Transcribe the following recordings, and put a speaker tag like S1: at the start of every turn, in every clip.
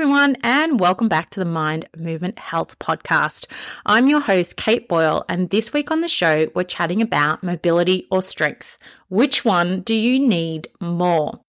S1: Everyone, and welcome back to the Mind Movement Health Podcast. I'm your host, Kate Boyle, and this week on the show, we're chatting about mobility or strength. Which one do you need more?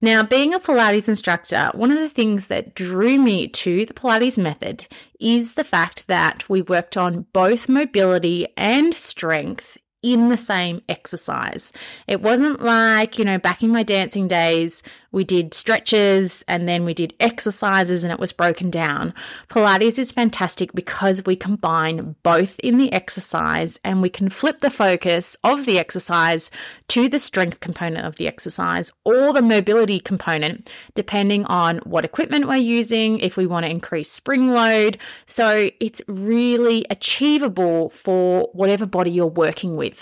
S1: Now, being a Pilates instructor, one of the things that drew me to the Pilates method is the fact that we worked on both mobility and strength in the same exercise. It wasn't like, you know, back in my dancing days, we did stretches and then we did exercises and it was broken down. Pilates is fantastic because we combine both in the exercise and we can flip the focus of the exercise to the strength component of the exercise or the mobility component, depending on what equipment we're using, if we want to increase spring load. So it's really achievable for whatever body you're working with.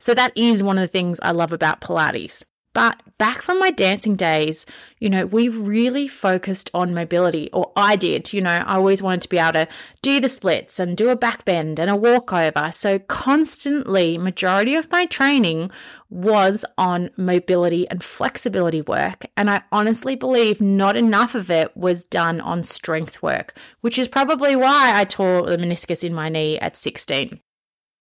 S1: So that is one of the things I love about Pilates. But back from my dancing days, you know, we really focused on mobility, or I did. You know, I always wanted to be able to do the splits and do a back bend and a walkover. So, constantly, majority of my training was on mobility and flexibility work. And I honestly believe not enough of it was done on strength work, which is probably why I tore the meniscus in my knee at 16.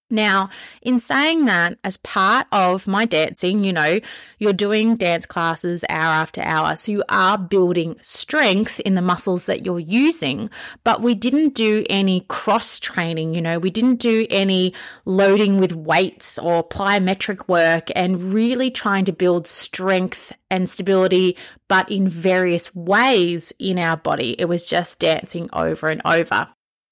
S1: Now, in saying that, as part of my dancing, you know, you're doing dance classes hour after hour. So you are building strength in the muscles that you're using. But we didn't do any cross training, you know, we didn't do any loading with weights or plyometric work and really trying to build strength and stability, but in various ways in our body. It was just dancing over and over.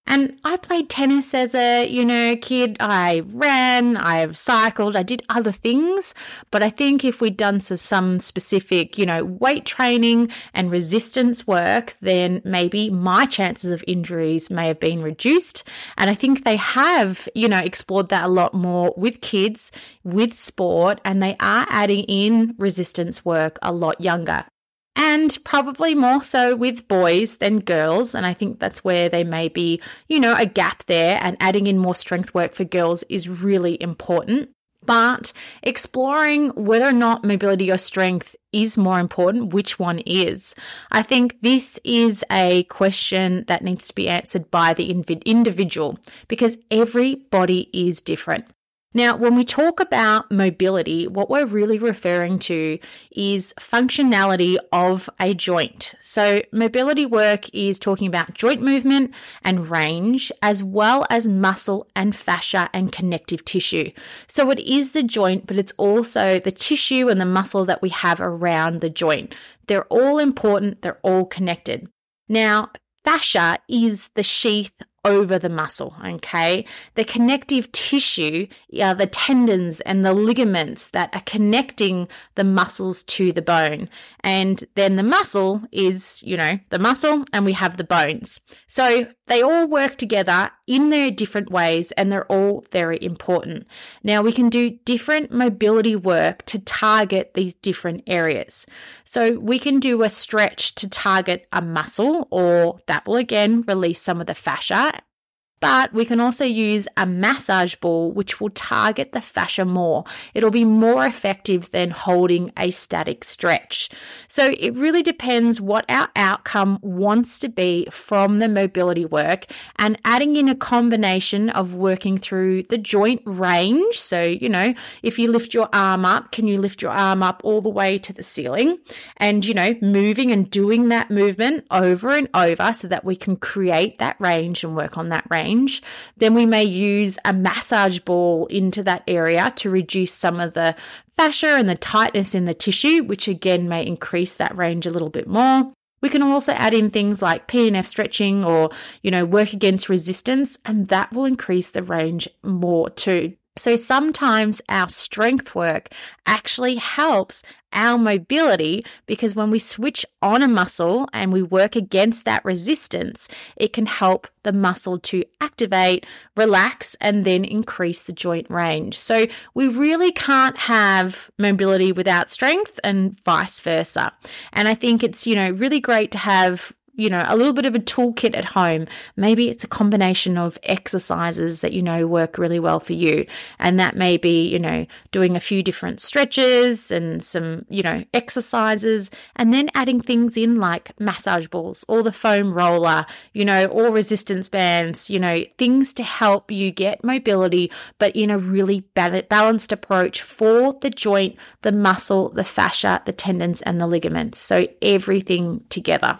S1: And I played tennis as a, you know, kid. I ran, I've cycled, I did other things. But I think if we'd done some specific, you know, weight training and resistance work, then maybe my chances of injuries may have been reduced. And I think they have, you know, explored that a lot more with kids, with sport, and they are adding in resistance work a lot younger and probably more so with boys than girls. And I think that's where there may be, you know, a gap there, and adding in more strength work for girls is really important. But exploring whether or not mobility or strength is more important, which one is? I think this is a question that needs to be answered by the individual because every body is different. Now, when we talk about mobility, what we're really referring to is functionality of a joint. So, mobility work is talking about joint movement and range, as well as muscle and fascia and connective tissue. So, it is the joint, but it's also the tissue and the muscle that we have around the joint. They're all important, they're all connected. Now, fascia is the sheath over the muscle, okay? The connective tissue are the tendons and the ligaments that are connecting the muscles to the bone. And then the muscle is, you know, the muscle and we have the bones. So they all work together in their different ways and they're all very important. Now we can do different mobility work to target these different areas. So we can do a stretch to target a muscle or that will again release some of the fascia but we can also use a massage ball, which will target the fascia more. It'll be more effective than holding a static stretch. So it really depends what our outcome wants to be from the mobility work and adding in a combination of working through the joint range. So, you know, if you lift your arm up, can you lift your arm up all the way to the ceiling? And, you know, moving and doing that movement over and over so that we can create that range and work on that range range, then we may use a massage ball into that area to reduce some of the fascia and the tightness in the tissue, which again may increase that range a little bit more. We can also add in things like PNF stretching or, you know, work against resistance, and that will increase the range more too. So sometimes our strength work actually helps our mobility because when we switch on a muscle and we work against that resistance, it can help the muscle to activate, relax, and then increase the joint range. So we really can't have mobility without strength and vice versa. And I think it's, you know, really great to have you know, a little bit of a toolkit at home. Maybe it's a combination of exercises that you know work really well for you. And that may be, you know, doing a few different stretches and some, you know, exercises, and then adding things in like massage balls or the foam roller, you know, or resistance bands, you know, things to help you get mobility, but in a really balanced approach for the joint, the muscle, the fascia, the tendons, and the ligaments. So everything together.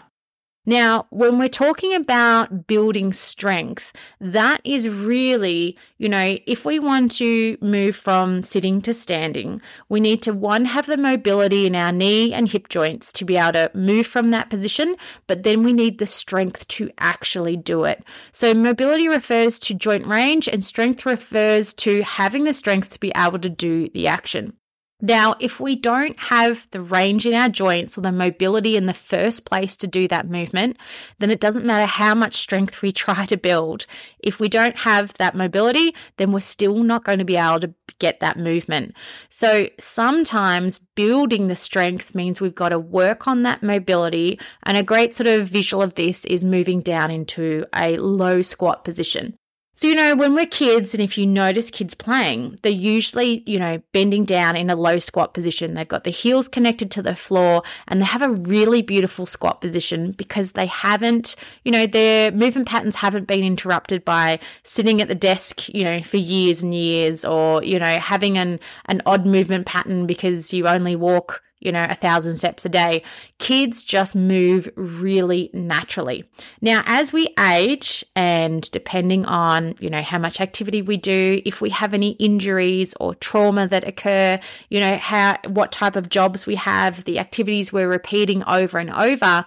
S1: Now, when we're talking about building strength, that is really, you know, if we want to move from sitting to standing, we need to one, have the mobility in our knee and hip joints to be able to move from that position, but then we need the strength to actually do it. So, mobility refers to joint range, and strength refers to having the strength to be able to do the action. Now, if we don't have the range in our joints or the mobility in the first place to do that movement, then it doesn't matter how much strength we try to build. If we don't have that mobility, then we're still not going to be able to get that movement. So sometimes building the strength means we've got to work on that mobility. And a great sort of visual of this is moving down into a low squat position. So, you know, when we're kids, and if you notice kids playing, they're usually, you know, bending down in a low squat position. They've got the heels connected to the floor and they have a really beautiful squat position because they haven't, you know, their movement patterns haven't been interrupted by sitting at the desk, you know, for years and years or, you know, having an, an odd movement pattern because you only walk you know, a thousand steps a day. Kids just move really naturally. Now, as we age and depending on, you know, how much activity we do, if we have any injuries or trauma that occur, you know, how, what type of jobs we have, the activities we're repeating over and over,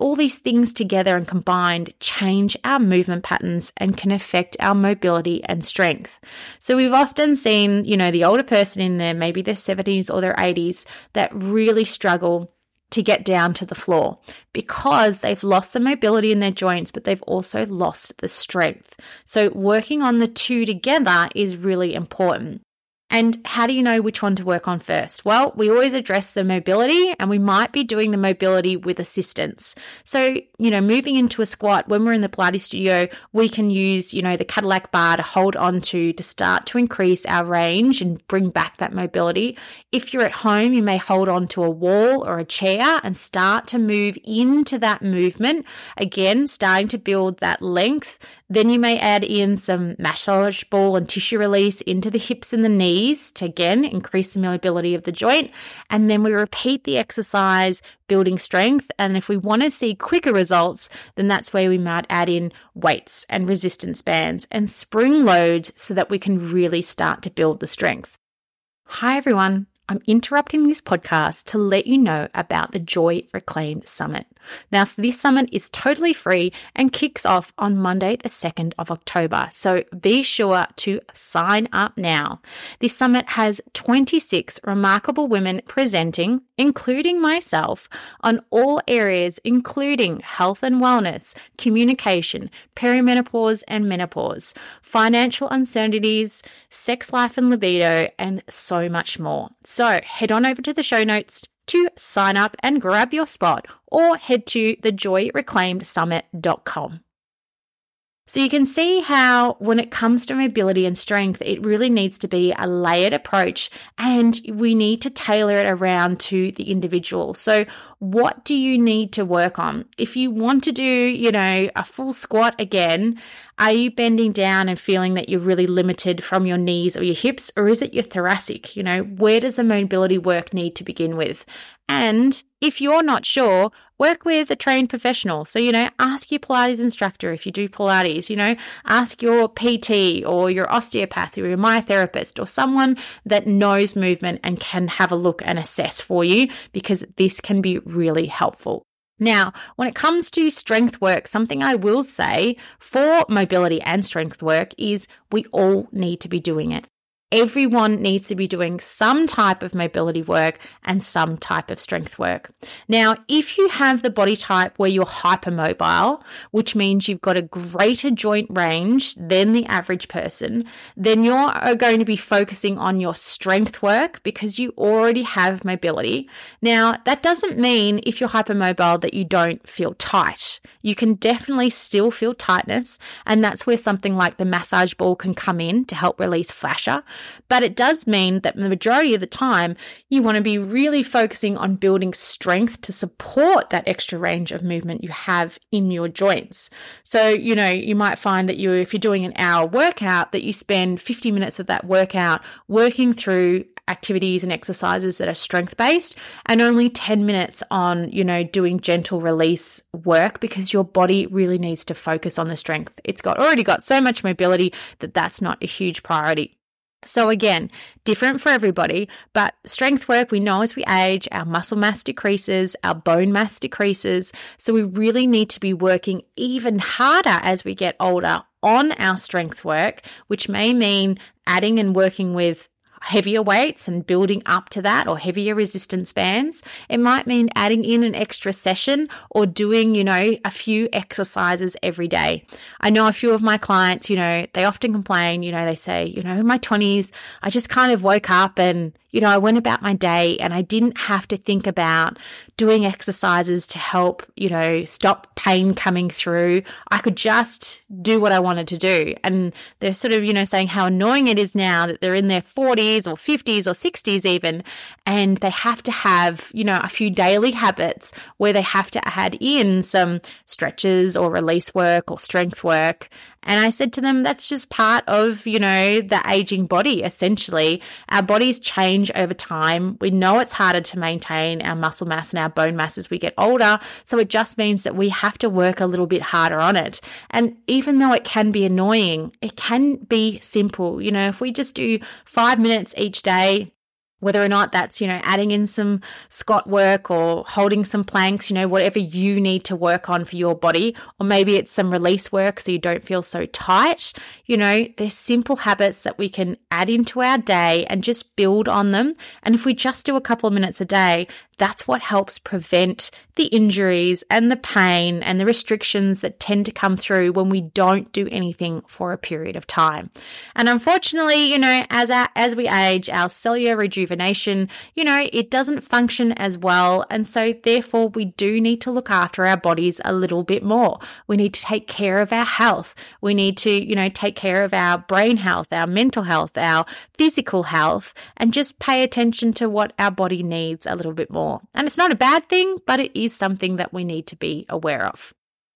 S1: all these things together and combined change our movement patterns and can affect our mobility and strength. So we've often seen, you know, the older person in there, maybe their 70s or their 80s, that really struggle to get down to the floor because they've lost the mobility in their joints, but they've also lost the strength. So, working on the two together is really important. And how do you know which one to work on first? Well, we always address the mobility and we might be doing the mobility with assistance. So, you know, moving into a squat, when we're in the Pilates studio, we can use, you know, the Cadillac bar to hold on to to start to increase our range and bring back that mobility. If you're at home, you may hold on to a wall or a chair and start to move into that movement. Again, starting to build that length. Then you may add in some massage ball and tissue release into the hips and the knees knees to again increase the mobility of the joint. And then we repeat the exercise, building strength. And if we want to see quicker results, then that's where we might add in weights and resistance bands and spring loads so that we can really start to build the strength. Hi, everyone. I'm interrupting this podcast to let you know about the Joy Reclaimed Summit. Now, so this summit is totally free and kicks off on Monday, the 2nd of October. So be sure to sign up now. This summit has 26 remarkable women presenting, including myself, on all areas, including health and wellness, communication, perimenopause and menopause, financial uncertainties, sex life and libido, and so much more. So head on over to the show notes to sign up and grab your spot or head to thejoyreclaimedsummit.com. So you can see how when it comes to mobility and strength, it really needs to be a layered approach and we need to tailor it around to the individual. So what do you need to work on? If you want to do, you know, a full squat again, are you bending down and feeling that you're really limited from your knees or your hips or is it your thoracic? You know, where does the mobility work need to begin with? And if you're not sure, work with a trained professional. So, you know, ask your Pilates instructor if you do Pilates, you know, ask your PT or your osteopath or your myotherapist or someone that knows movement and can have a look and assess for you because this can be really helpful. Now, when it comes to strength work, something I will say for mobility and strength work is we all need to be doing it. Everyone needs to be doing some type of mobility work and some type of strength work. Now, if you have the body type where you're hypermobile, which means you've got a greater joint range than the average person, then you're going to be focusing on your strength work because you already have mobility. Now, that doesn't mean if you're hypermobile that you don't feel tight. You can definitely still feel tightness, and that's where something like the massage ball can come in to help release fascia. But it does mean that the majority of the time, you want to be really focusing on building strength to support that extra range of movement you have in your joints. So, you know, you might find that you, if you're doing an hour workout, that you spend 50 minutes of that workout working through activities and exercises that are strength based and only 10 minutes on, you know, doing gentle release work because your body really needs to focus on the strength. It's got already got so much mobility that that's not a huge priority. So, again, different for everybody, but strength work, we know as we age, our muscle mass decreases, our bone mass decreases. So, we really need to be working even harder as we get older on our strength work, which may mean adding and working with heavier weights and building up to that or heavier resistance bands. It might mean adding in an extra session or doing, you know, a few exercises every day. I know a few of my clients, you know, they often complain, you know, they say, you know, in my 20s, I just kind of woke up and, you know, I went about my day and I didn't have to think about doing exercises to help, you know, stop pain coming through. I could just do what I wanted to do. And they're sort of, you know, saying how annoying it is now that they're in their 40s or 50s or 60s even, and they have to have, you know, a few daily habits where they have to add in some stretches or release work or strength work. And I said to them, that's just part of, you know, the aging body, essentially. Our bodies change over time. We know it's harder to maintain our muscle mass and our bone mass as we get older. So it just means that we have to work a little bit harder on it. And even though it can be annoying, it can be simple. You know, if we just do five minutes each day, whether or not that's, you know, adding in some squat work or holding some planks, you know, whatever you need to work on for your body, or maybe it's some release work so you don't feel so tight. You know, there's simple habits that we can add into our day and just build on them. And if we just do a couple of minutes a day, that's what helps prevent the injuries and the pain and the restrictions that tend to come through when we don't do anything for a period of time. And unfortunately, you know, as our, as we age, our cellular rejuvenation, you know, it doesn't function as well. And so therefore we do need to look after our bodies a little bit more. We need to take care of our health. We need to, you know, take care of our brain health, our mental health, our physical health, and just pay attention to what our body needs a little bit more more. And it's not a bad thing, but it is something that we need to be aware of.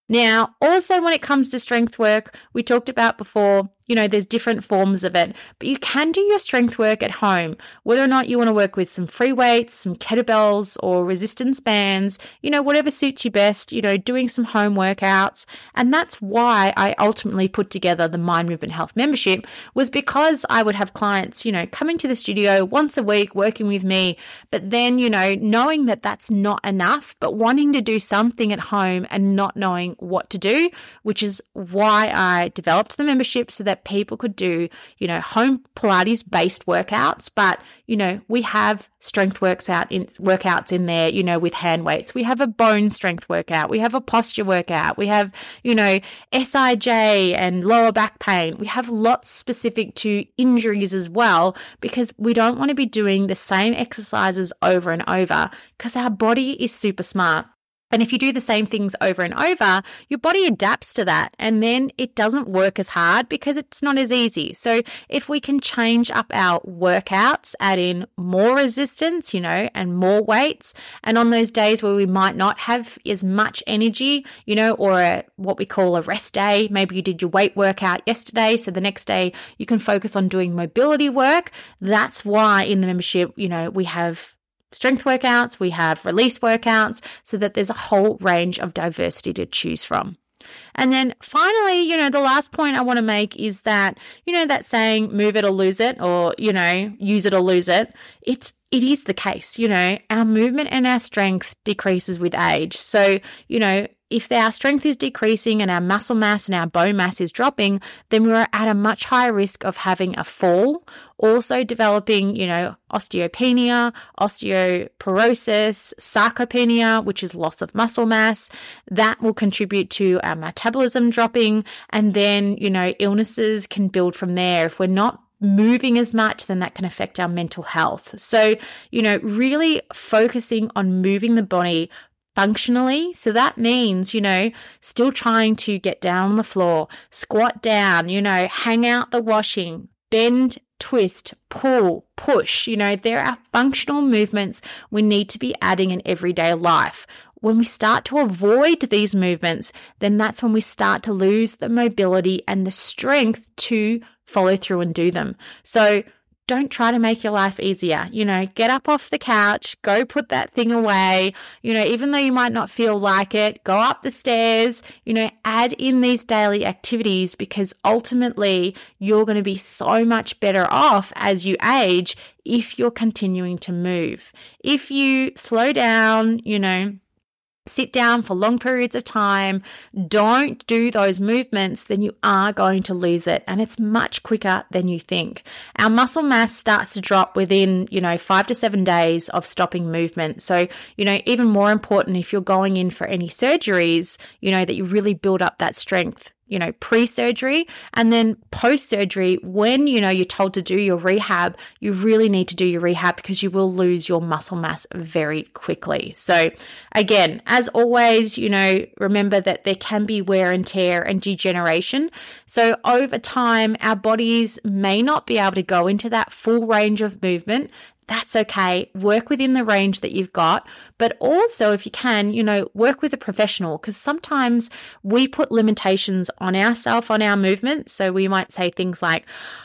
S1: Now, also when it comes to strength work, we talked about before, you know, there's different forms of it, but you can do your strength work at home, whether or not you want to work with some free weights, some kettlebells, or resistance bands, you know, whatever suits you best, you know, doing some home workouts. And that's why I ultimately put together the Mind Movement Health membership, was because I would have clients, you know, coming to the studio once a week, working with me, but then, you know, knowing that that's not enough, but wanting to do something at home and not knowing what to do, which is why I developed the membership so that people could do, you know, home Pilates based workouts, but you know, we have strength works out in workouts in there, you know, with hand weights. We have a bone strength workout. We have a posture workout. We have, you know, SIJ and lower back pain. We have lots specific to injuries as well because we don't want to be doing the same exercises over and over because our body is super smart. And if you do the same things over and over, your body adapts to that and then it doesn't work as hard because it's not as easy. So if we can change up our workouts, add in more resistance, you know, and more weights, and on those days where we might not have as much energy, you know, or a, what we call a rest day, maybe you did your weight workout yesterday, so the next day you can focus on doing mobility work. That's why in the membership, you know, we have strength workouts, we have release workouts, so that there's a whole range of diversity to choose from. And then finally, you know, the last point I want to make is that, you know, that saying move it or lose it or, you know, use it or lose it. It's it is the case, you know, our movement and our strength decreases with age. So, you know, if our strength is decreasing and our muscle mass and our bone mass is dropping, then we're at a much higher risk of having a fall, also developing, you know, osteopenia, osteoporosis, sarcopenia, which is loss of muscle mass. That will contribute to our metabolism dropping. And then, you know, illnesses can build from there. If we're not moving as much, then that can affect our mental health. So, you know, really focusing on moving the body functionally. So that means, you know, still trying to get down on the floor, squat down, you know, hang out the washing, bend, twist, pull, push. You know, there are functional movements we need to be adding in everyday life. When we start to avoid these movements, then that's when we start to lose the mobility and the strength to follow through and do them. So don't try to make your life easier. You know, get up off the couch, go put that thing away. You know, even though you might not feel like it, go up the stairs, you know, add in these daily activities because ultimately you're going to be so much better off as you age if you're continuing to move. If you slow down, you know, sit down for long periods of time, don't do those movements, then you are going to lose it. And it's much quicker than you think. Our muscle mass starts to drop within, you know, five to seven days of stopping movement. So, you know, even more important if you're going in for any surgeries, you know, that you really build up that strength you know, pre surgery and then post surgery, when, you know, you're told to do your rehab, you really need to do your rehab because you will lose your muscle mass very quickly. So, again, as always, you know, remember that there can be wear and tear and degeneration. So, over time, our bodies may not be able to go into that full range of movement that's okay. Work within the range that you've got. But also, if you can, you know, work with a professional because sometimes we put limitations on ourselves, on our movement. So we might say things like,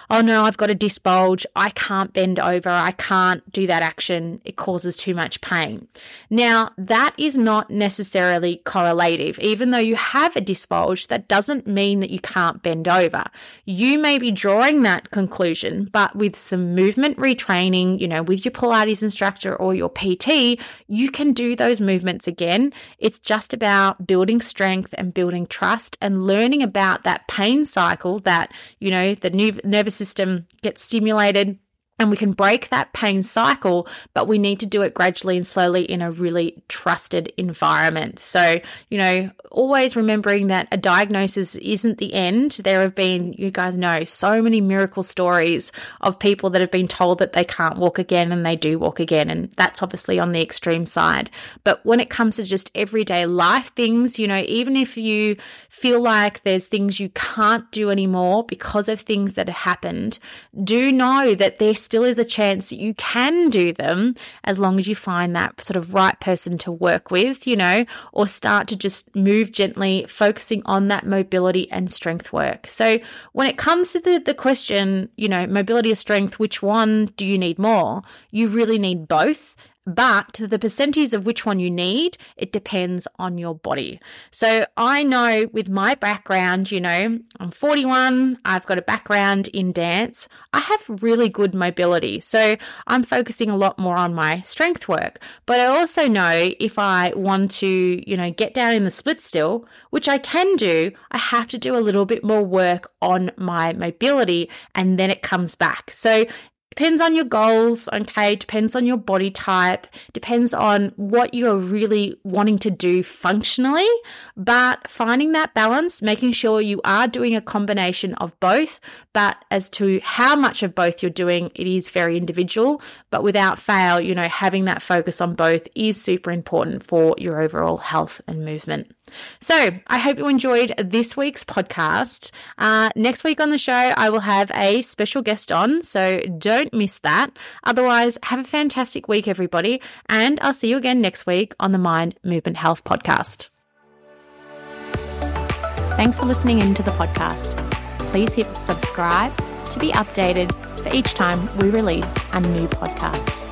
S1: oh no, I've got a disc bulge. I can't bend over. I can't do that action. It causes too much pain. Now, that is not necessarily correlative. Even though you have a disc bulge, that doesn't mean that you can't bend over. You may be drawing that conclusion, but with some movement retraining, you know, with your Pilates instructor or your PT, you can do those movements again. It's just about building strength and building trust and learning about that pain cycle that, you know, the nervous system gets stimulated and we can break that pain cycle, but we need to do it gradually and slowly in a really trusted environment. So, you know, always remembering that a diagnosis isn't the end. There have been, you guys know, so many miracle stories of people that have been told that they can't walk again and they do walk again. And that's obviously on the extreme side. But when it comes to just everyday life things, you know, even if you feel like there's things you can't do anymore because of things that have happened, do know that there still is a chance that you can do them as long as you find that sort of right person to work with, you know, or start to just move gently, focusing on that mobility and strength work. So when it comes to the, the question, you know, mobility or strength, which one do you need more? You really need both. But the percentage of which one you need, it depends on your body. So I know with my background, you know, I'm 41, I've got a background in dance, I have really good mobility. So I'm focusing a lot more on my strength work. But I also know if I want to, you know, get down in the split still, which I can do, I have to do a little bit more work on my mobility and then it comes back. So Depends on your goals, okay? Depends on your body type, depends on what you're really wanting to do functionally. But finding that balance, making sure you are doing a combination of both, but as to how much of both you're doing, it is very individual. But without fail, you know, having that focus on both is super important for your overall health and movement. So, I hope you enjoyed this week's podcast. Uh, next week on the show, I will have a special guest on, so don't miss that. Otherwise, have a fantastic week, everybody, and I'll see you again next week on the Mind Movement Health podcast. Thanks for listening into the podcast. Please hit subscribe to be updated for each time we release a new podcast.